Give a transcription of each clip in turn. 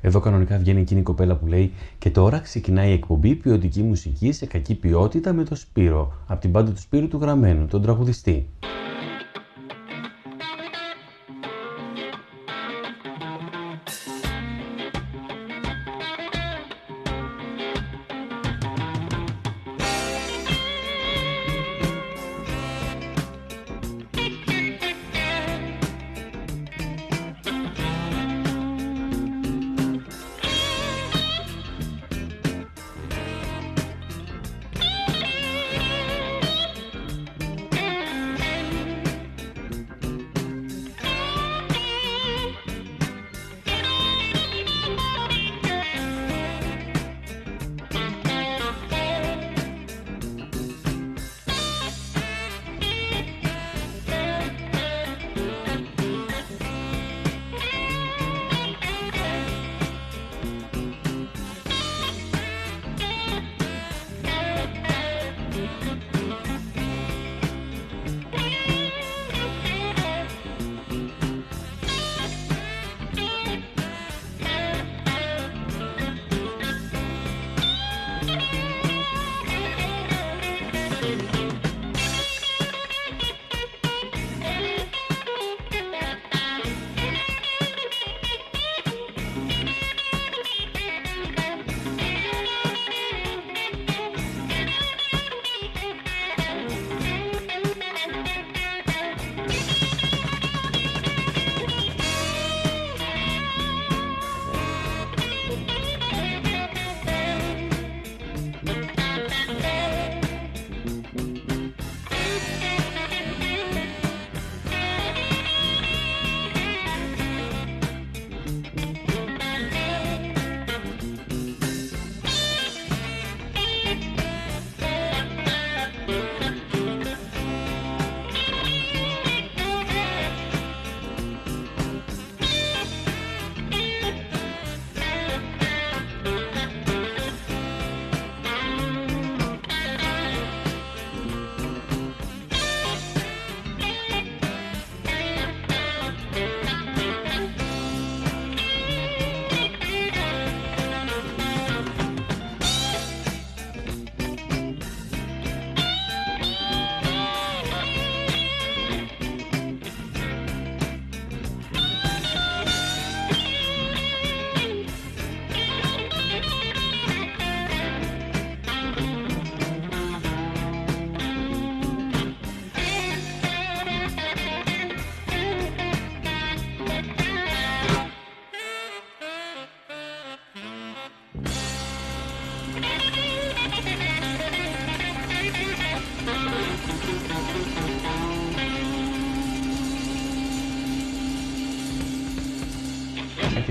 Εδώ κανονικά βγαίνει εκείνη η κοπέλα που λέει και τώρα ξεκινάει η εκπομπή ποιοτική μουσική σε κακή ποιότητα με το Σπύρο, από την πάντα του Σπύρου του Γραμμένου, τον τραγουδιστή.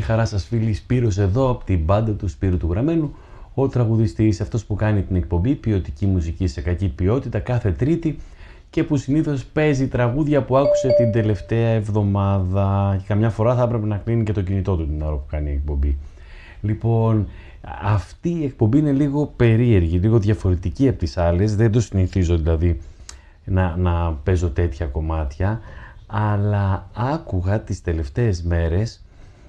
Χαρά σας φίλοι. Σπύρος εδώ από την μπάντα του Σπύρου του Γραμμένου. Ο τραγουδιστής, αυτός που κάνει την εκπομπή ποιοτική μουσική σε κακή ποιότητα κάθε τρίτη και που συνήθως παίζει τραγούδια που άκουσε την τελευταία εβδομάδα. Και καμιά φορά θα έπρεπε να κλείνει και το κινητό του την ώρα που κάνει η εκπομπή. Λοιπόν, αυτή η εκπομπή είναι λίγο περίεργη, λίγο διαφορετική από τις άλλες, δεν το συνηθίζω δηλαδή να, να παίζω τέτοια κομμάτια, αλλά άκουγα τις τελευταίες μέρες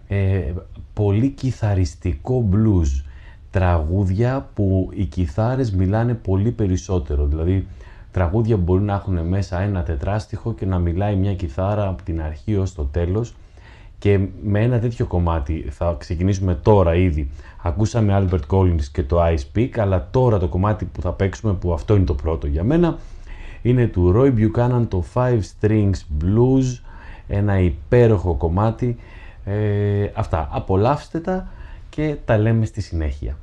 ε, πολύ κιθαριστικό blues. Τραγούδια που οι κιθάρες μιλάνε πολύ περισσότερο. Δηλαδή τραγούδια που μπορεί να έχουν μέσα ένα τετράστιχο και να μιλάει μια κιθάρα από την αρχή ως το τέλος και με ένα τέτοιο κομμάτι θα ξεκινήσουμε τώρα ήδη. Ακούσαμε Albert Collins και το Ice Peak, αλλά τώρα το κομμάτι που θα παίξουμε, που αυτό είναι το πρώτο για μένα, είναι του Roy Buchanan το Five Strings Blues, ένα υπέροχο κομμάτι ε, αυτά, απολαύστε τα και τα λέμε στη συνέχεια.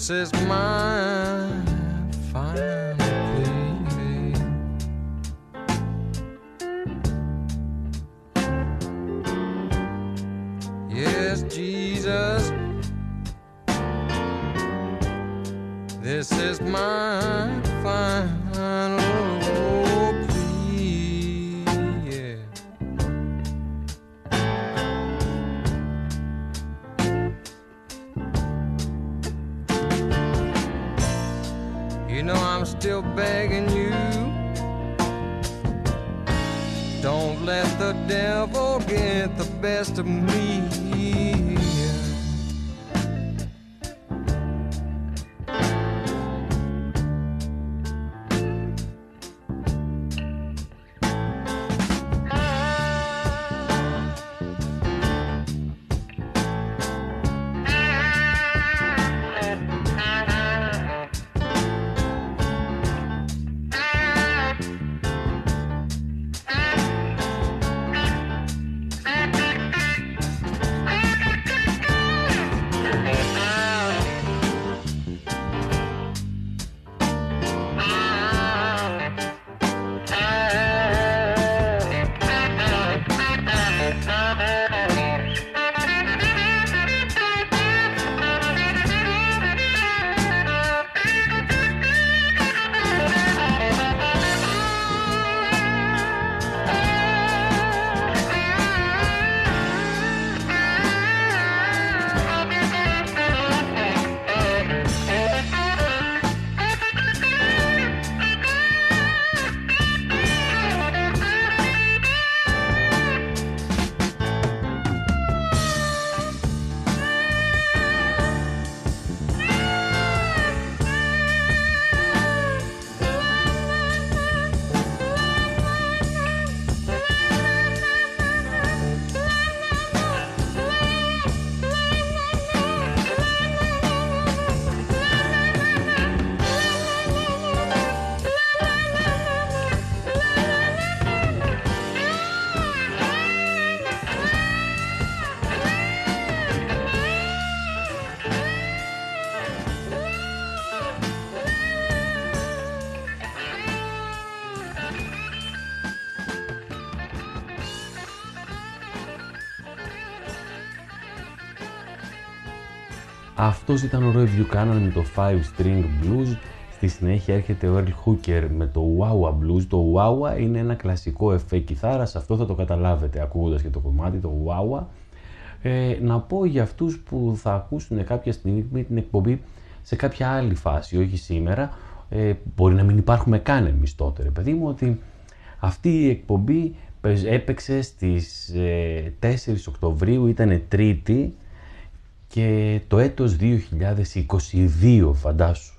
This is my let the devil get the best of me. Αυτός ήταν ο Roy Buchanan με το Five String Blues. Στη συνέχεια έρχεται ο Earl Hooker με το Wawa Blues. Το Wawa είναι ένα κλασικό εφέ κιθάρας, αυτό θα το καταλάβετε ακούγοντας και το κομμάτι, το Wawa. Ε, να πω για αυτούς που θα ακούσουν κάποια στιγμή την εκπομπή σε κάποια άλλη φάση, όχι σήμερα, ε, μπορεί να μην υπάρχουμε καν εμείς τότε, ρε παιδί μου, ότι αυτή η εκπομπή έπαιξε στις ε, 4 Οκτωβρίου, ήταν Τρίτη, και το έτος 2022 φαντάσου.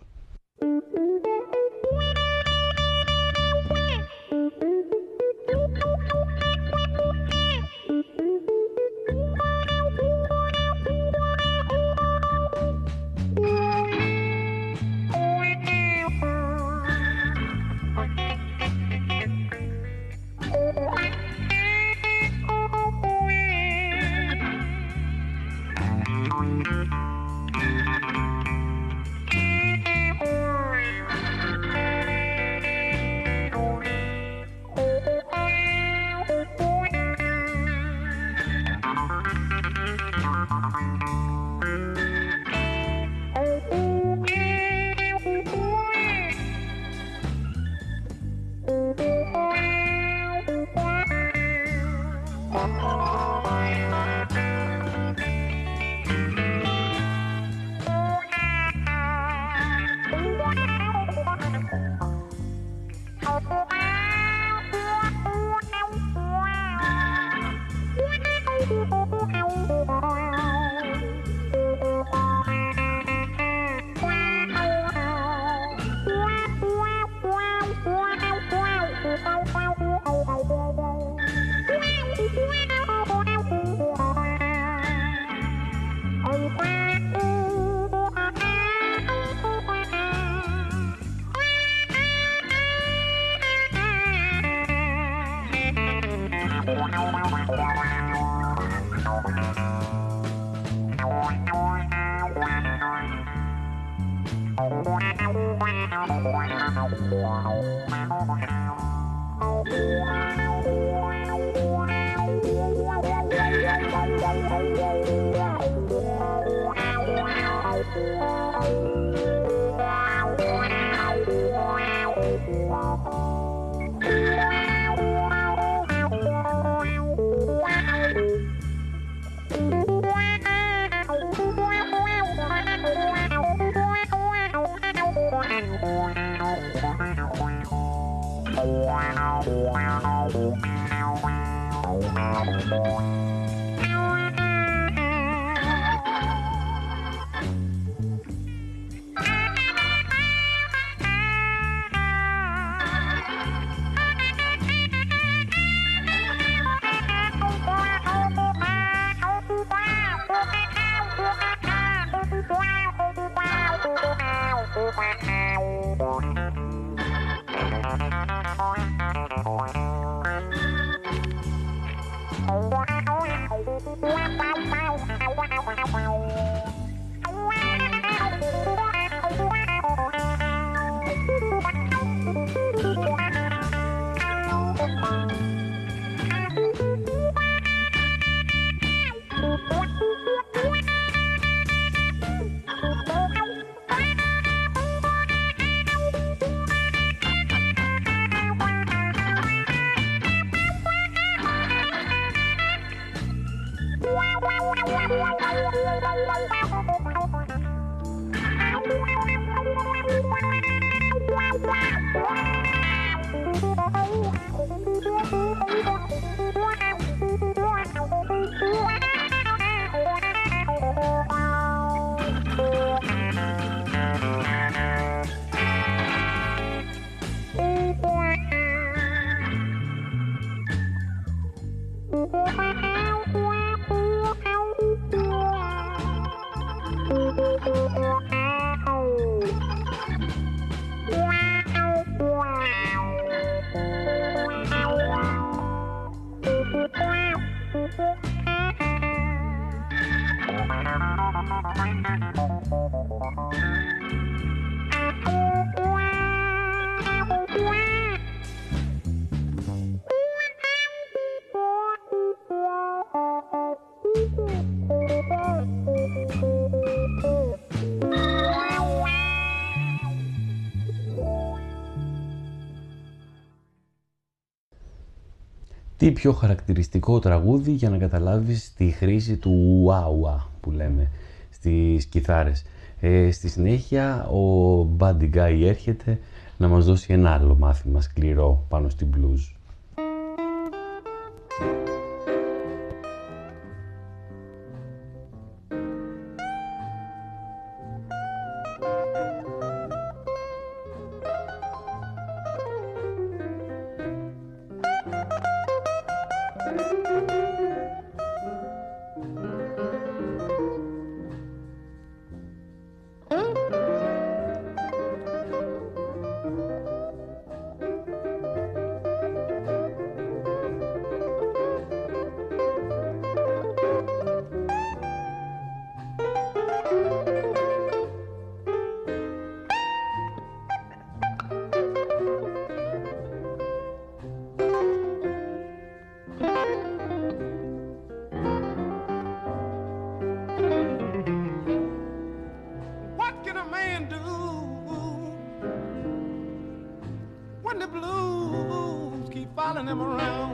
Τι πιο χαρακτηριστικό τραγούδι για να καταλάβεις τη χρήση του ουάουα που λέμε στις κιθάρες. Ε, στη συνέχεια ο Buddy Guy έρχεται να μας δώσει ένα άλλο μάθημα σκληρό πάνω στην blues. crowding them around.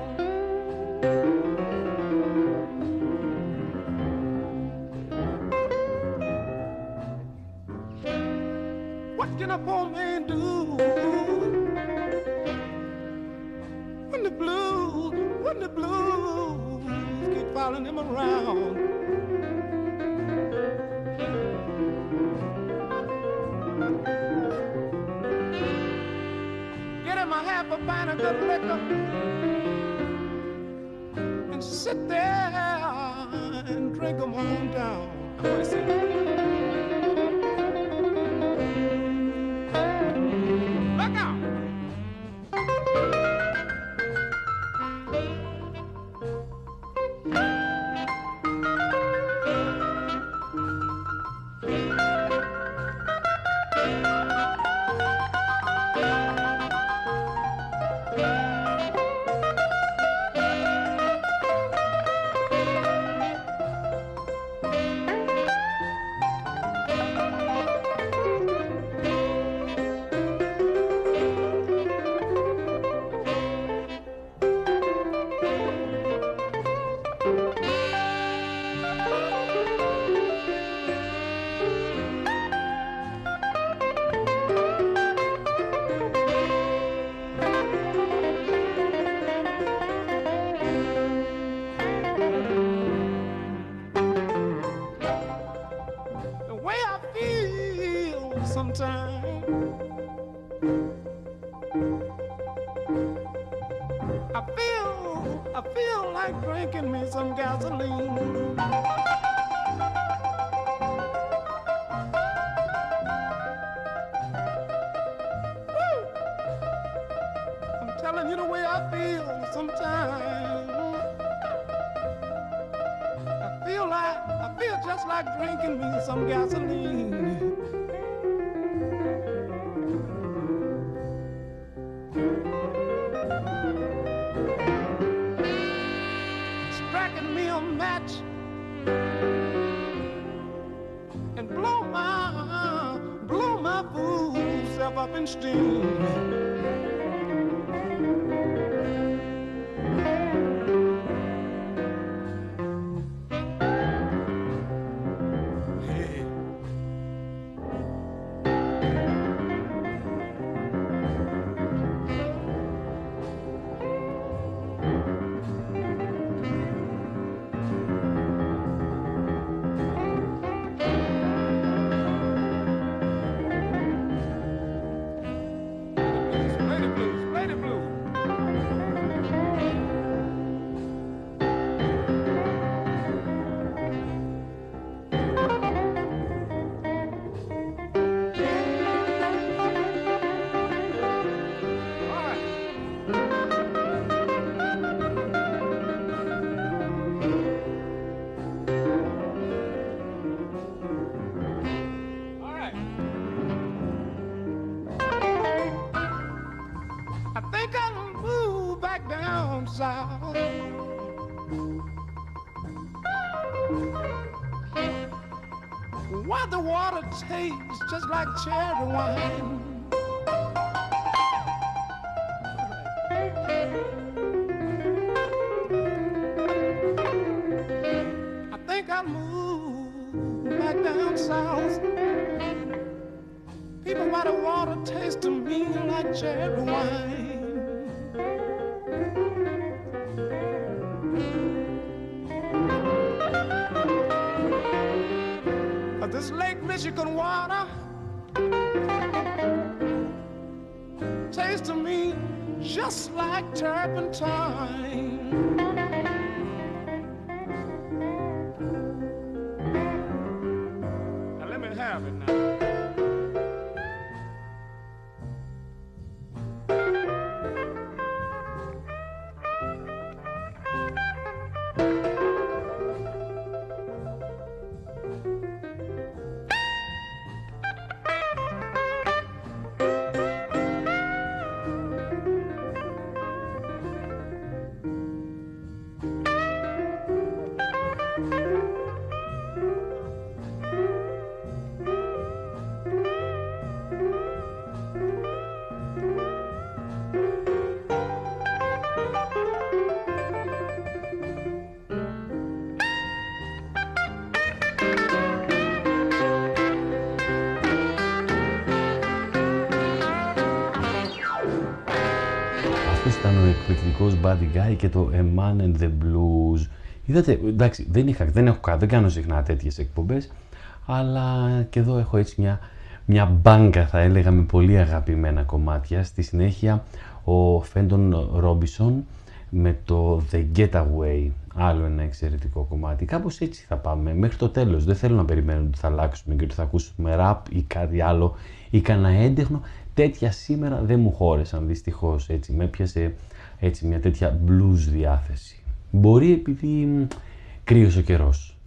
What can a poor man do when the blues, when the blues keep following him around? Get him a half a pint of good liquor. make them home. Just like drinking me some gasoline. Striking me a match and blow my, blow my fool self up in steam. Like cherry wine. I move back down south. People, why the water taste to me like cherry wine. Uh, This Lake Michigan water tastes to me just like turpentine. Εκπληκτικός Buddy Guy και το A Man and the Blues. Είδατε, εντάξει, δεν, είχα, δεν, έχω, κα- δεν κάνω συχνά τέτοιες εκπομπές, αλλά και εδώ έχω έτσι μια, μια μπάνκα θα έλεγα με πολύ αγαπημένα κομμάτια. Στη συνέχεια ο Φέντον Ρόμπισον με το The Getaway, άλλο ένα εξαιρετικό κομμάτι. Κάπως έτσι θα πάμε μέχρι το τέλος. Δεν θέλω να περιμένω ότι θα αλλάξουμε και ότι θα ακούσουμε rap ή κάτι άλλο ή κανένα έντεχνο. Τέτοια σήμερα δεν μου χώρεσαν δυστυχώς έτσι. Με έπιασε έτσι μια τέτοια blues διάθεση. Μπορεί επειδή μ, κρύος ο καιρός.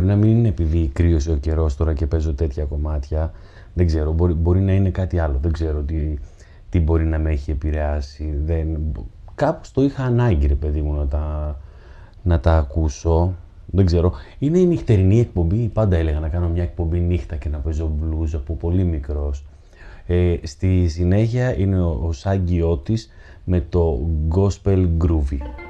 Μπορεί να μην είναι επειδή κρύωσε ο καιρός τώρα και παίζω τέτοια κομμάτια. Δεν ξέρω. Μπορεί, μπορεί να είναι κάτι άλλο. Δεν ξέρω τι, τι μπορεί να με έχει επηρεάσει. Δεν... Κάπως το είχα ανάγκη, ρε παιδί μου, να τα, να τα ακούσω. Δεν ξέρω. Είναι η νυχτερινή εκπομπή. Πάντα έλεγα να κάνω μια εκπομπή νύχτα και να παίζω blues από πολύ μικρός. Ε, στη συνέχεια είναι ο, ο Σάγκη Ότης με το Gospel Groovy.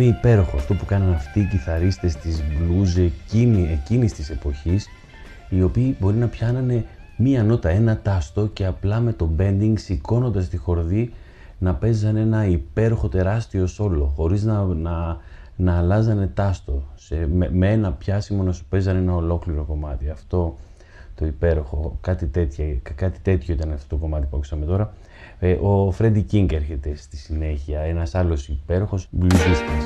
είναι υπέροχο αυτό που κάνουν αυτοί οι κιθαρίστες της blues εκείνη, εκείνης της εποχής οι οποίοι μπορεί να πιάνανε μία νότα, ένα τάστο και απλά με το bending σηκώνοντας τη χορδή να παίζαν ένα υπέροχο τεράστιο σόλο χωρίς να, να, να αλλάζανε τάστο. Σε, με, με, ένα πιάσιμο να σου παίζαν ένα ολόκληρο κομμάτι. Αυτό το υπέροχο, κάτι, τέτοια, κάτι τέτοιο ήταν αυτό το κομμάτι που ακούσαμε τώρα. Ε, ο Φρέντι Κίνγκ έρχεται στη συνέχεια, ένας άλλος υπέροχος μπλουζίστας.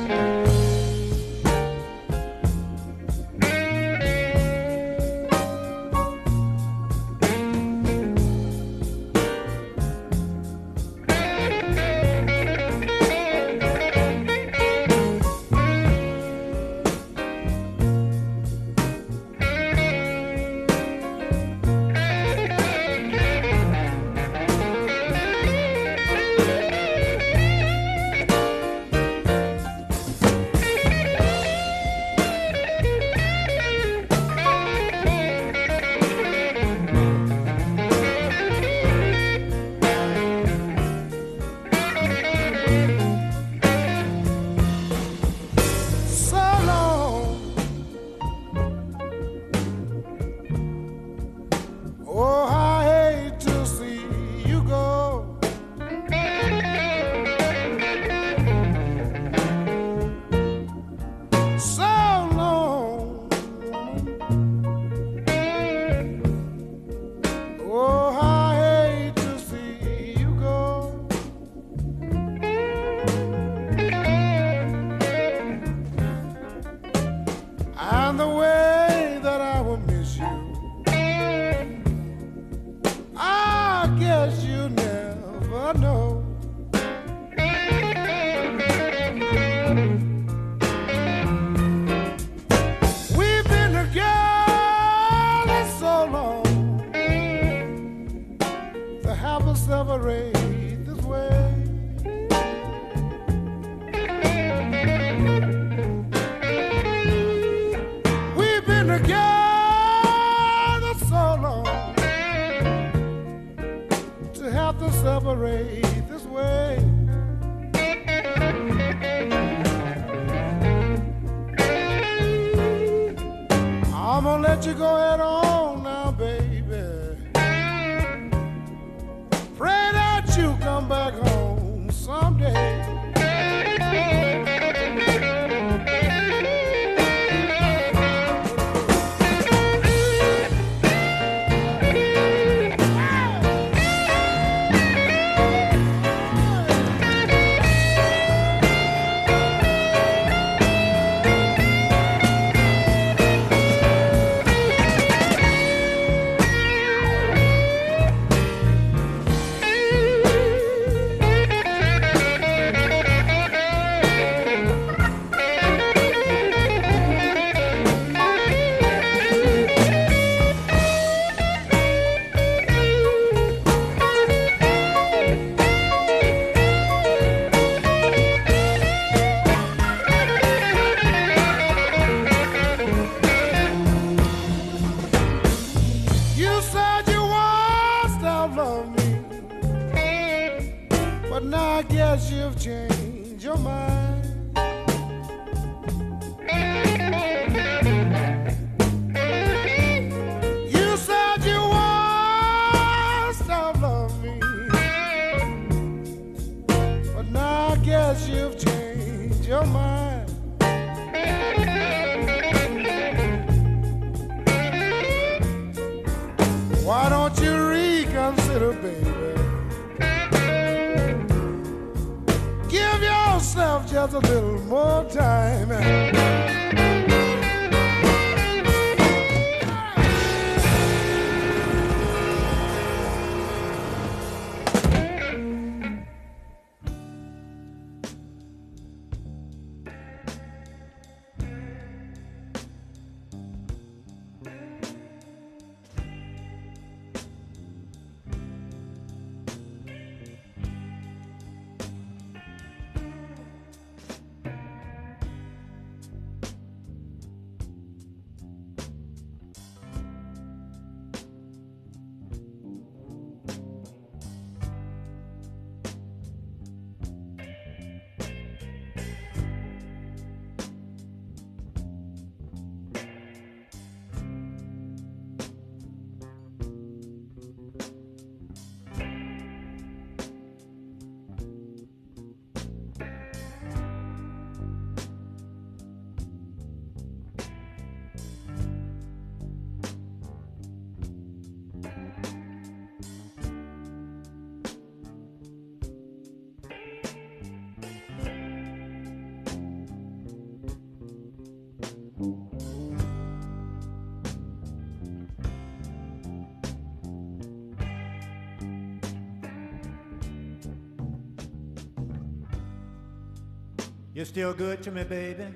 You're still good to me, baby.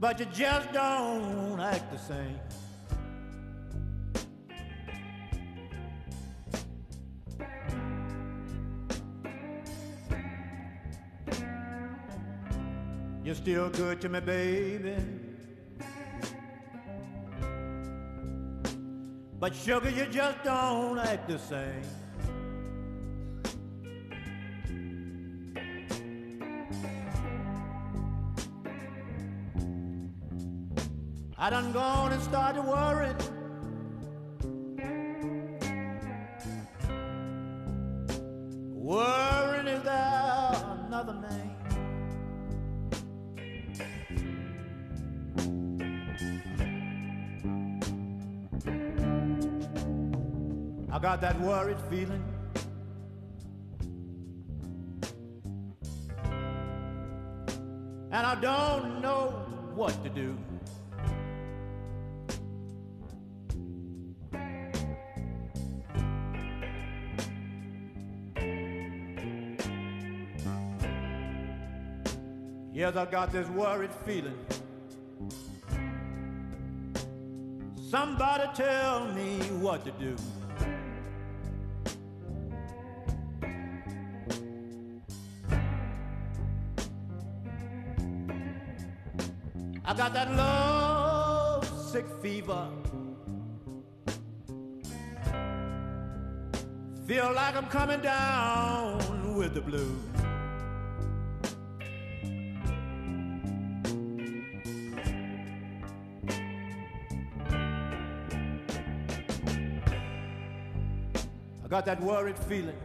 But you just don't act the same. You're still good to me, baby. But sugar, you just don't act the same. I done gone and started worrying. Worrying is there another name? I got that worried feeling. And I don't know what to do. Yes, I got this worried feeling. Somebody tell me what to do. I got that love sick fever. Feel like I'm coming down with the blues. Got that worried feeling.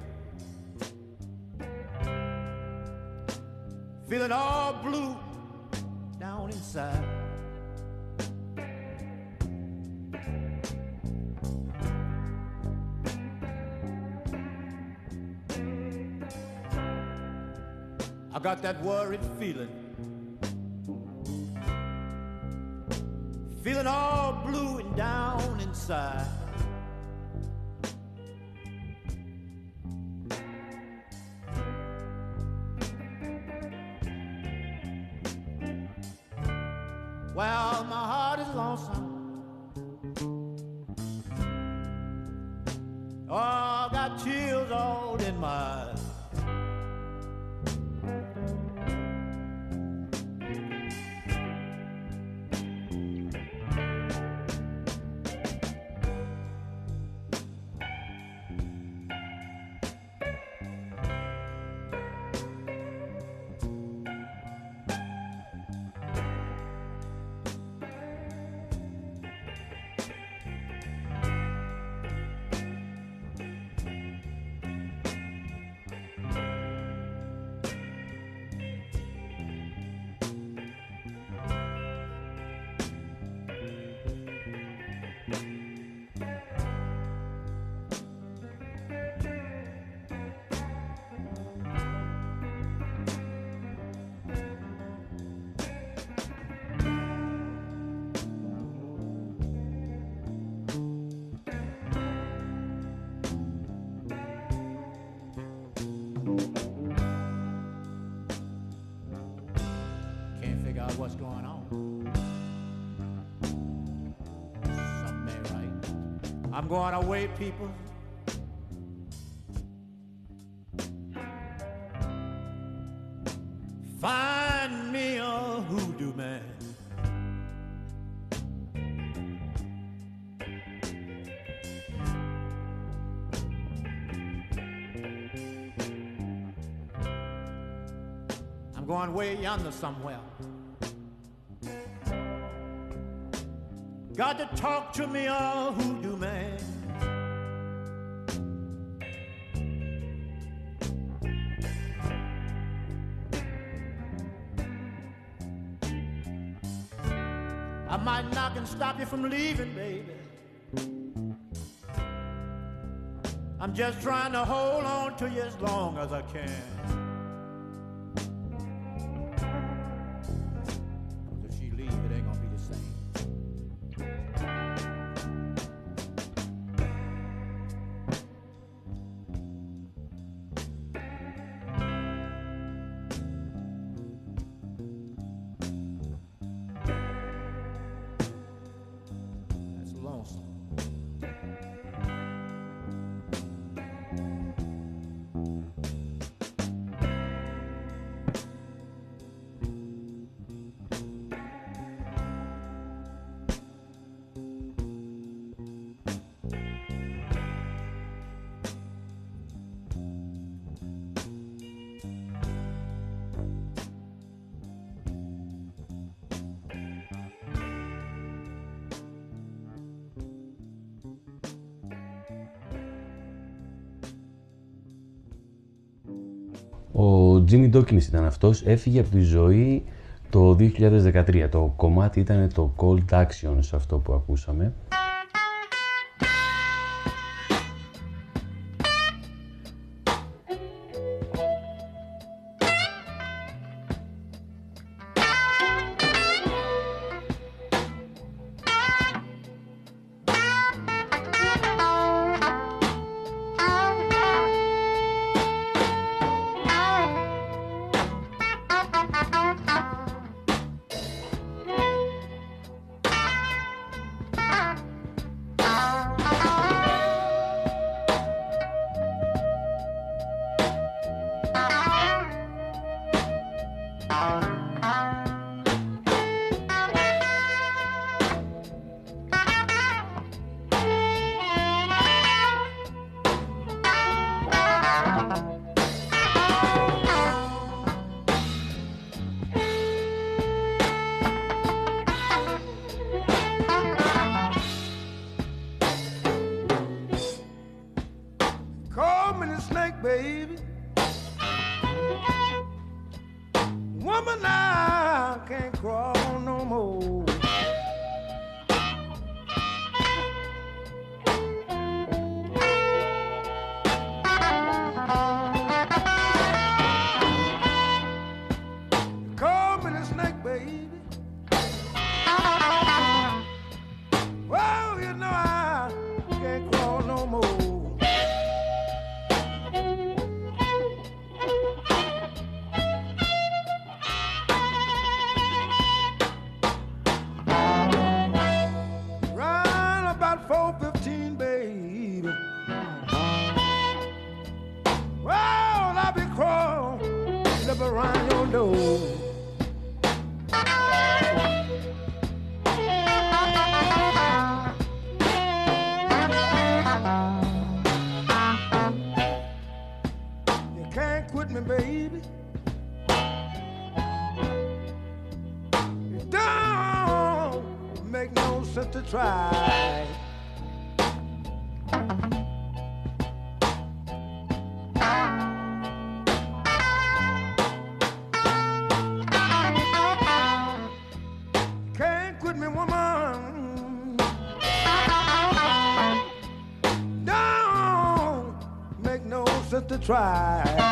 Feeling all blue down inside. I got that worried feeling. Feeling all blue and down inside. Can't figure out what's going on. Something ain't right. I'm going away, people. Find me a hoodoo man. I'm going way yonder somewhere. To talk to me, a hoodoo man. I might knock and stop you from leaving, baby. I'm just trying to hold on to you as long as I can. Jimmy Dawkins ήταν αυτός, έφυγε από τη ζωή το 2013. Το κομμάτι ήταν το Cold Action αυτό που ακούσαμε. Try. try.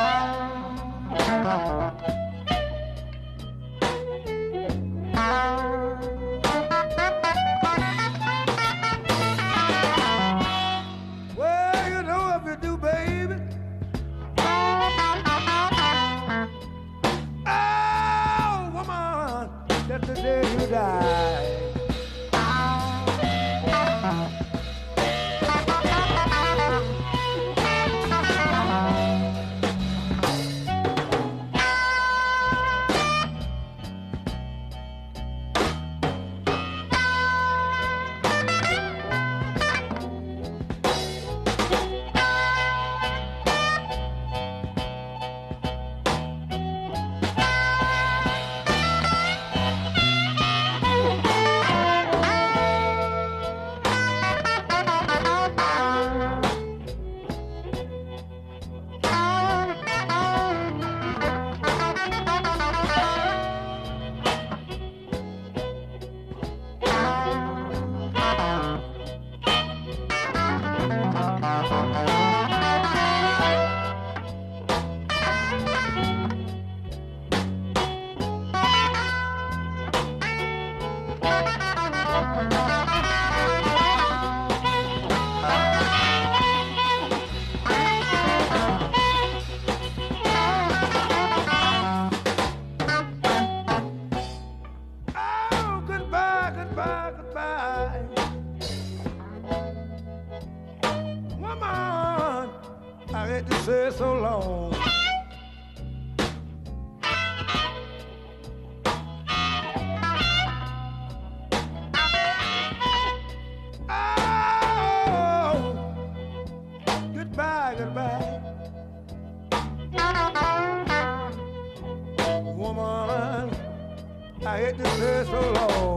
goodbye, goodbye. Woman, I hate to say so long. Oh, goodbye, goodbye. Woman, I hate to say so long.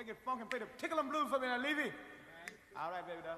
Make it funk and play the tickle and blues for me now, Levy. All right, baby doll.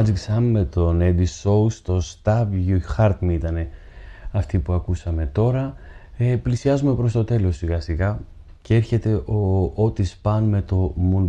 Magic Sam με τον Eddie Show στο Stab You Heart Me ήταν αυτή που ακούσαμε τώρα. Ε, πλησιάζουμε προς το τέλος σιγά σιγά και έρχεται ο Otis Pan με το Moon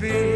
Bloom.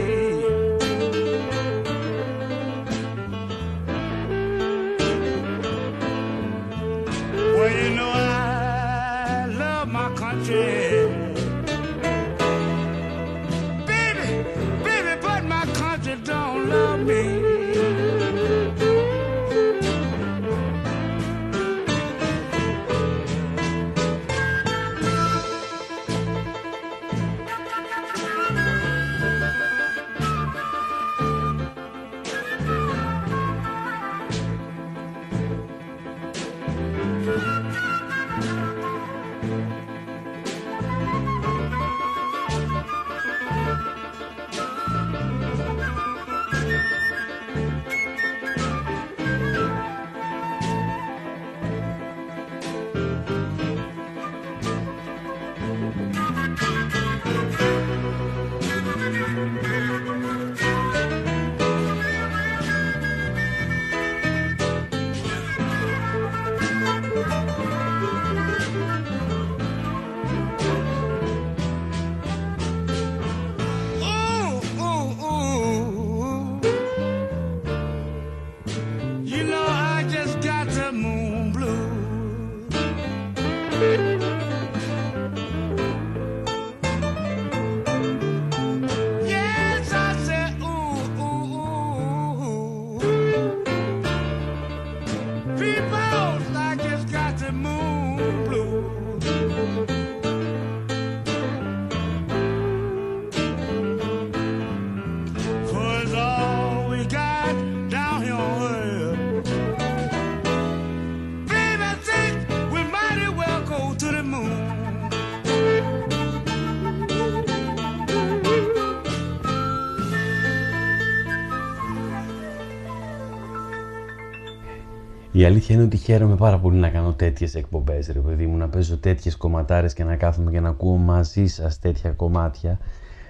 Η αλήθεια είναι ότι χαίρομαι πάρα πολύ να κάνω τέτοιες εκπομπές, ρε παιδί μου, να παίζω τέτοιες κομματάρες και να κάθομαι και να ακούω μαζί σας τέτοια κομμάτια.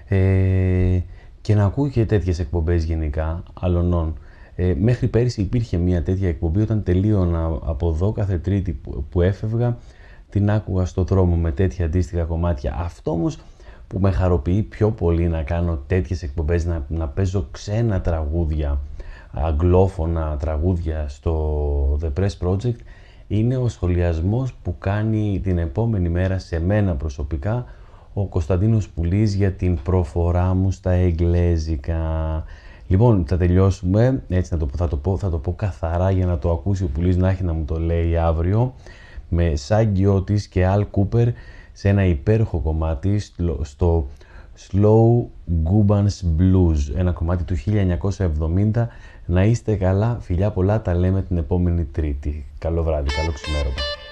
Ε, και να ακούω και τέτοιες εκπομπές γενικά, αλωνών. Ε, μέχρι πέρυσι υπήρχε μια τέτοια εκπομπή όταν τελείωνα από εδώ κάθε Τρίτη που, έφευγα, την άκουγα στο δρόμο με τέτοια αντίστοιχα κομμάτια. Αυτό όμως που με χαροποιεί πιο πολύ να κάνω τέτοιες εκπομπές, να, να παίζω ξένα τραγούδια αγγλόφωνα τραγούδια στο The Press Project είναι ο σχολιασμός που κάνει την επόμενη μέρα σε μένα προσωπικά ο Κωνσταντίνος Πουλής για την προφορά μου στα εγγλέζικα. Λοιπόν, θα τελειώσουμε, έτσι να το, θα, το πω, θα το πω καθαρά για να το ακούσει ο Πουλής να έχει να μου το λέει αύριο με Σάγκη και Αλ Κούπερ σε ένα υπέροχο κομμάτι στο Slow Gubans Blues, ένα κομμάτι του 1970. Να είστε καλά, φιλιά πολλά, τα λέμε την επόμενη Τρίτη. Καλό βράδυ, καλό ξημέρωμα.